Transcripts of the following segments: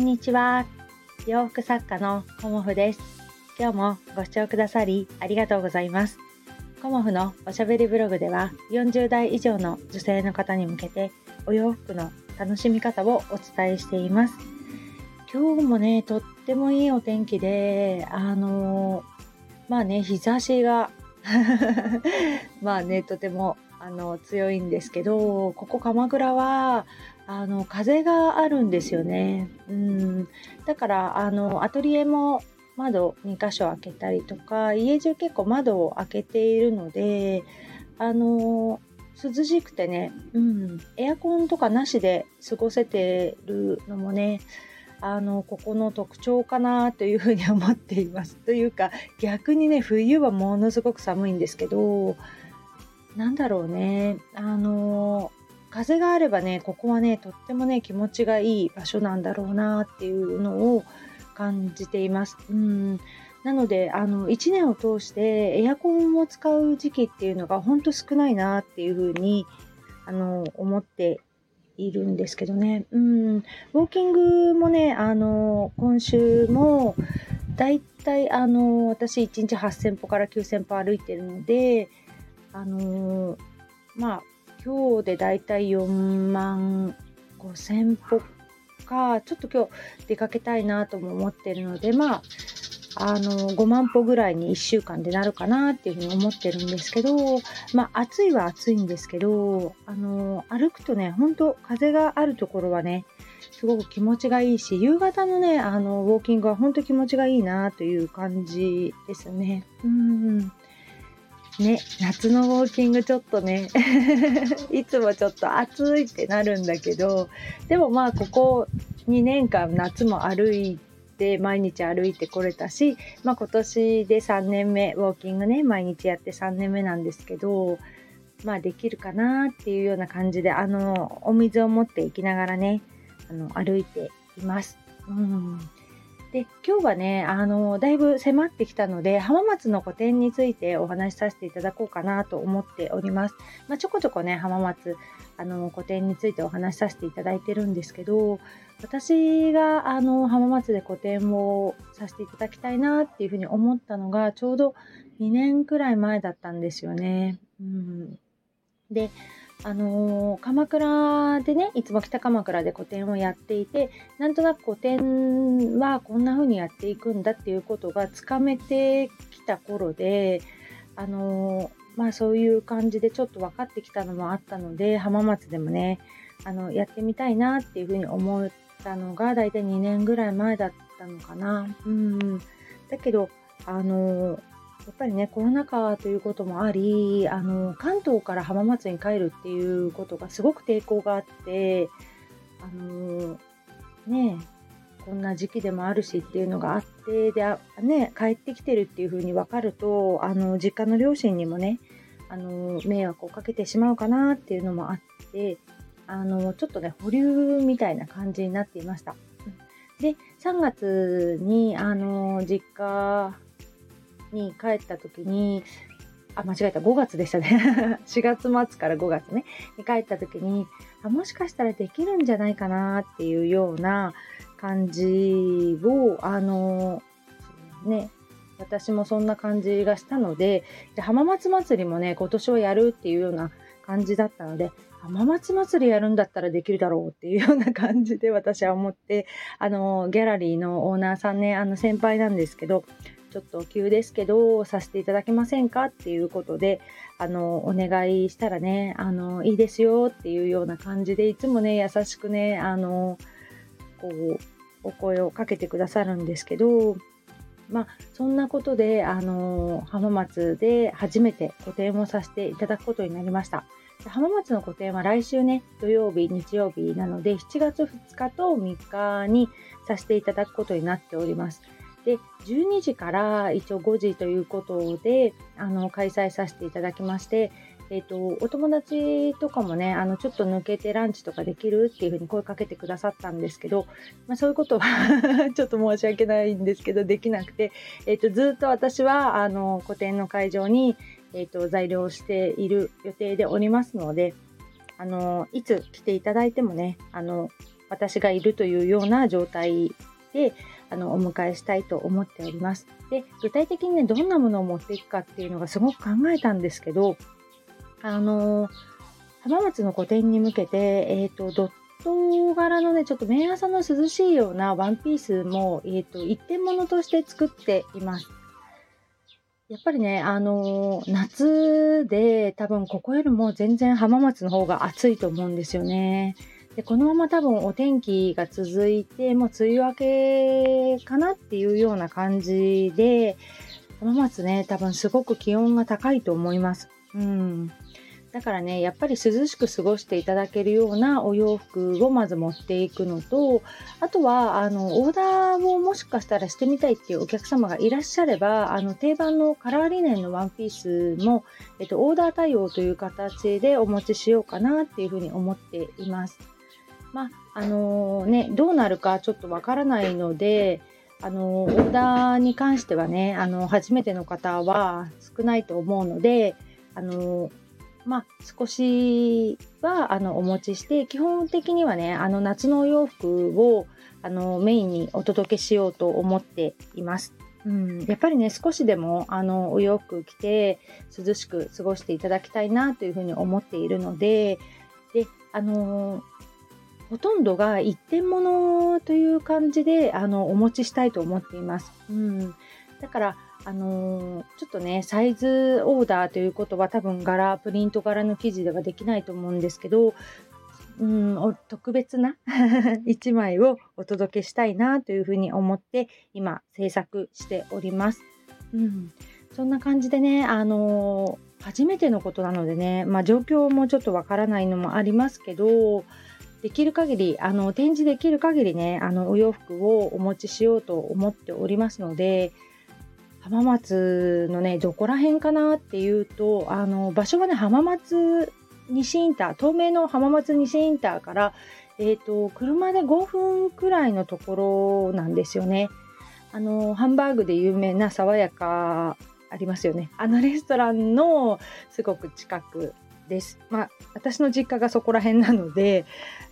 んにちは。洋服作家のコモフです。今日もご視聴くださりありがとうございます。コモフのおしゃべりブログでは40代以上の女性の方に向けてお洋服の楽しみ方をお伝えしています。今日もね、とってもいいお天気で、あのまあね、日差しが まあね、とてもあの強いんですけど、ここ鎌倉はあの風があるんですよね。うん、だからあのアトリエも窓2箇所開けたりとか家中結構窓を開けているのであの涼しくてね、うん、エアコンとかなしで過ごせてるのもねあのここの特徴かなというふうに思っています。というか逆にね冬はものすごく寒いんですけどなんだろうねあの風があればねここはねとってもね気持ちがいい場所なんだろうなっていうのを感じています。うんなのであの1年を通してエアコンを使う時期っていうのが本当少ないなっていうふうにあの思っているんですけどね。うん、ウォーキングもね、あの今週もだいたいあの私1日8000歩から9000歩歩いてるので、あのまあ今日でだいたい4万5000歩か、ちょっと今日出かけたいなとも思ってるので、まあ、あの5万歩ぐらいに1週間でなるかなっていうふうに思ってるんですけど、まあ、暑いは暑いんですけどあの歩くとね本当風があるところはねすごく気持ちがいいし夕方のねあのウォーキングは本当気持ちがいいなという感じですね。うんね、夏のウォーキングちょっとね いつもちょっと暑いってなるんだけどでもまあここ2年間夏も歩いて毎日歩いてこれたし、まあ、今年で3年目ウォーキングね毎日やって3年目なんですけどまあできるかなっていうような感じであのお水を持っていきながらねあの歩いています。うんで今日はねあのだいぶ迫ってきたので浜松の個展についてお話しさせていただこうかなと思っております。まあ、ちょこちょこね浜松あの個展についてお話しさせていただいてるんですけど私があの浜松で個展をさせていただきたいなっていうふうに思ったのがちょうど2年くらい前だったんですよね。うん、であのー、鎌倉でねいつも北鎌倉で個展をやっていてなんとなく個展はこんな風にやっていくんだっていうことがつかめてきた頃で、あのー、まあ、そういう感じでちょっと分かってきたのもあったので浜松でもねあのやってみたいなっていう風に思ったのが大体2年ぐらい前だったのかな。うんだけどあのーやっぱりねコロナ禍ということもありあの関東から浜松に帰るっていうことがすごく抵抗があってあのねこんな時期でもあるしっていうのがあってでね帰ってきてるっていう風に分かるとあの実家の両親にもねあの迷惑をかけてしまうかなっていうのもあってあのちょっとね保留みたいな感じになっていました。で3月にあの実家に帰った時に、あ、間違えた、5月でしたね。4月末から5月ね、に帰った時に、あ、もしかしたらできるんじゃないかなっていうような感じを、あの、ね、私もそんな感じがしたので、で浜松祭りもね、今年はやるっていうような感じだったので、浜松祭りやるんだったらできるだろうっていうような感じで私は思って、あの、ギャラリーのオーナーさんね、あの先輩なんですけど、ちょっと急ですけど、させていただけませんかっていうことで、あの、お願いしたらね、あの、いいですよっていうような感じで、いつもね、優しくね、あの、こう、お声をかけてくださるんですけど、まあ、そんなことで、あの、浜松で初めて個展をさせていただくことになりました。浜松の個展は来週ね、土曜日、日曜日なので、7月2日と3日にさせていただくことになっております。で12時から一応5時ということであの開催させていただきまして、えーと、お友達とかもねあのちょっと抜けてランチとかできるっていうふうに声かけてくださったんですけど、まあ、そういうことは ちょっと申し訳ないんですけどできなくて、えーと、ずっと私はあの個展の会場に、えーと在留している予定でおりますのであのいつ来ていただいてもねあの私がいるというような状態であのお迎えしたいと思っております。で具体的にねどんなものを持っていくかっていうのがすごく考えたんですけどあの浜松の個展に向けて、えーと、ドット柄のねちょっと綿朝の涼しいようなワンピースも、えーと一点物として作っています。やっぱりね、あのー、夏で多分ここよりも全然浜松の方が暑いと思うんですよね。でこのまま多分お天気が続いて、もう梅雨明けかなっていうような感じで、浜松ね、多分すごく気温が高いと思います。うん。だからね、やっぱり涼しく過ごしていただけるようなお洋服をまず持っていくのと、あとは、あの、オーダーをもしかしたらしてみたいっていうお客様がいらっしゃれば、あの、定番のカラーリネンのワンピースも、えっと、オーダー対応という形でお持ちしようかなっていうふうに思っています。まあ、あのー、ね、どうなるかちょっとわからないので、あのー、オーダーに関してはね、あの初めての方は少ないと思うので、あのまあ、少しはあのお持ちして基本的にはねあの夏のお洋服をあのメインにお届けしようと思っています。うん、やっぱりね少しでもあのお洋服着て涼しく過ごしていただきたいなというふうに思っているのでであのほとんどが一点物という感じであのお持ちしたいと思っています。うん、だからあのー、ちょっとね、サイズオーダーということは多分柄、プリント柄の生地ではできないと思うんですけど、うん、特別な 1枚をお届けしたいなというふうに思って今制作しております。うん、そんな感じでね、あのー、初めてのことなのでね、まあ、状況もちょっとわからないのもありますけど、できる限り、あの、展示できる限りね、あの、お洋服をお持ちしようと思っておりますので、浜松のね、どこら辺かなっていうと、あの、場所はね、浜松西インター、東名の浜松西インターから、え、ー、と、車で5分くらいのところなんですよね。あの、ハンバーグで有名な爽やかありますよね。あのレストランのすごく近くです。まあ、私の実家がそこら辺なので、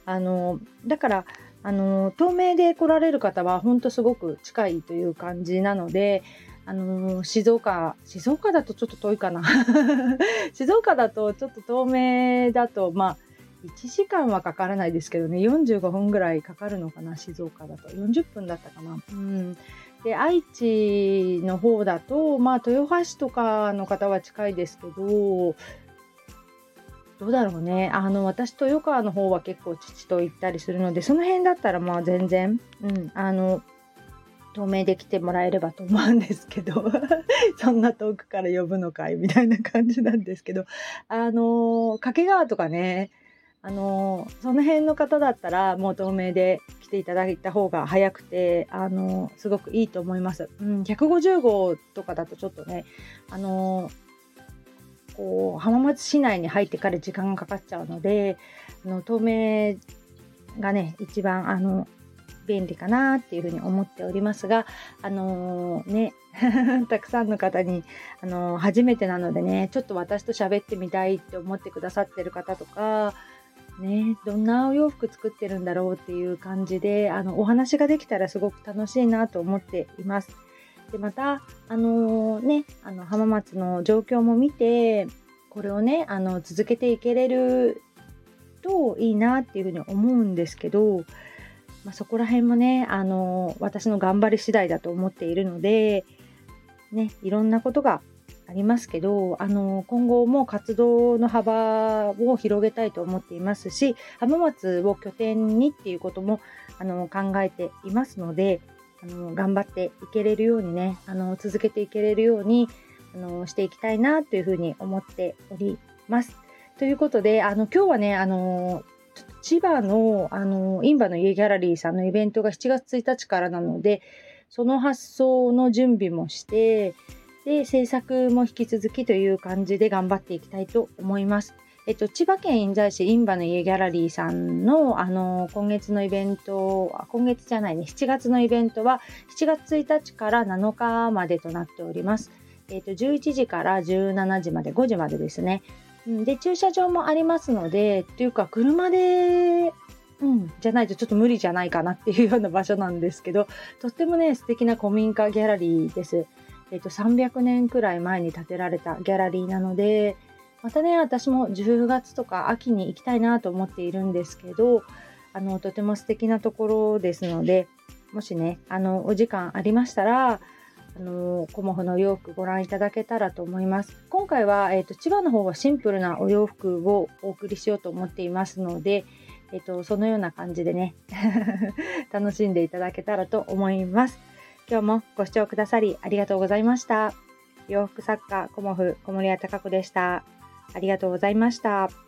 あの、だから、あの、東名で来られる方は本当すごく近いという感じなので、あの、静岡、静岡だとちょっと遠いかな。静岡だとちょっと遠目だと、まあ、1時間はかからないですけどね、45分ぐらいかかるのかな、静岡だと。40分だったかな。うん。で、愛知の方だと、まあ、豊橋とかの方は近いですけど、どうだろうね。あの、私、豊川の方は結構父と行ったりするので、その辺だったらまあ全然、うん、あの、透明で来てもらえればと思うんですけど そんな遠くから呼ぶのかい？みたいな感じなんですけどあの掛川とかねあのその辺の方だったらもう透明で来ていただいた方が早くてあのすごくいいと思います。うん、150号とかだとちょっとねあのこう浜松市内に入ってから時間がかかっちゃうのであの透明がね一番あの便利かなっていうふうに思っておりますが、あのー、ね、たくさんの方に、あのー、初めてなのでね、ちょっと私と喋ってみたいって思ってくださってる方とか、ね、どんなお洋服作ってるんだろうっていう感じで、あの、お話ができたらすごく楽しいなと思っています。で、また、あのー、ね、あの、浜松の状況も見て、これをね、あの、続けていけれるといいなっていうふうに思うんですけど、まあ、そこら辺もね、あの私の頑張り次第だと思っているので、ね、いろんなことがありますけど、あの今後も活動の幅を広げたいと思っていますし、浜松を拠点にっていうこともあの考えていますので、あの頑張っていけれるようにね、あの続けていけれるようにあのしていきたいなというふうに思っております。ということで、あの今日はね、あの千葉の、あの、インバの家ギャラリーさんのイベントが7月1日からなので、その発送の準備もして、で、制作も引き続きという感じで頑張っていきたいと思います。えっと、千葉県印西市インバの家ギャラリーさんの、あの、今月のイベント、今月じゃないね、7月のイベントは7月1日から7日までとなっております。えっと、11時から17時まで、5時までですね。で、駐車場もありますので、っていうか、車でうん、じゃないとちょっと無理じゃないかなっていうような場所なんですけど、とってもね、素敵な古民家ギャラリーです。えっ、と、300年くらい前に建てられたギャラリーなので、またね、私も10月とか秋に行きたいなと思っているんですけど、あの、とても素敵なところですので、もしね、あの、お時間ありましたら、あのコモフのお洋服ご覧いただけたらと思います。今回は、えーと、千葉の方はシンプルなお洋服をお送りしようと思っていますので、えーと、そのような感じでね 楽しんでいただけたらと思います。今日もご視聴くださりありがとうございました。洋服作家コモフ小森屋隆子でした。ありがとうございました。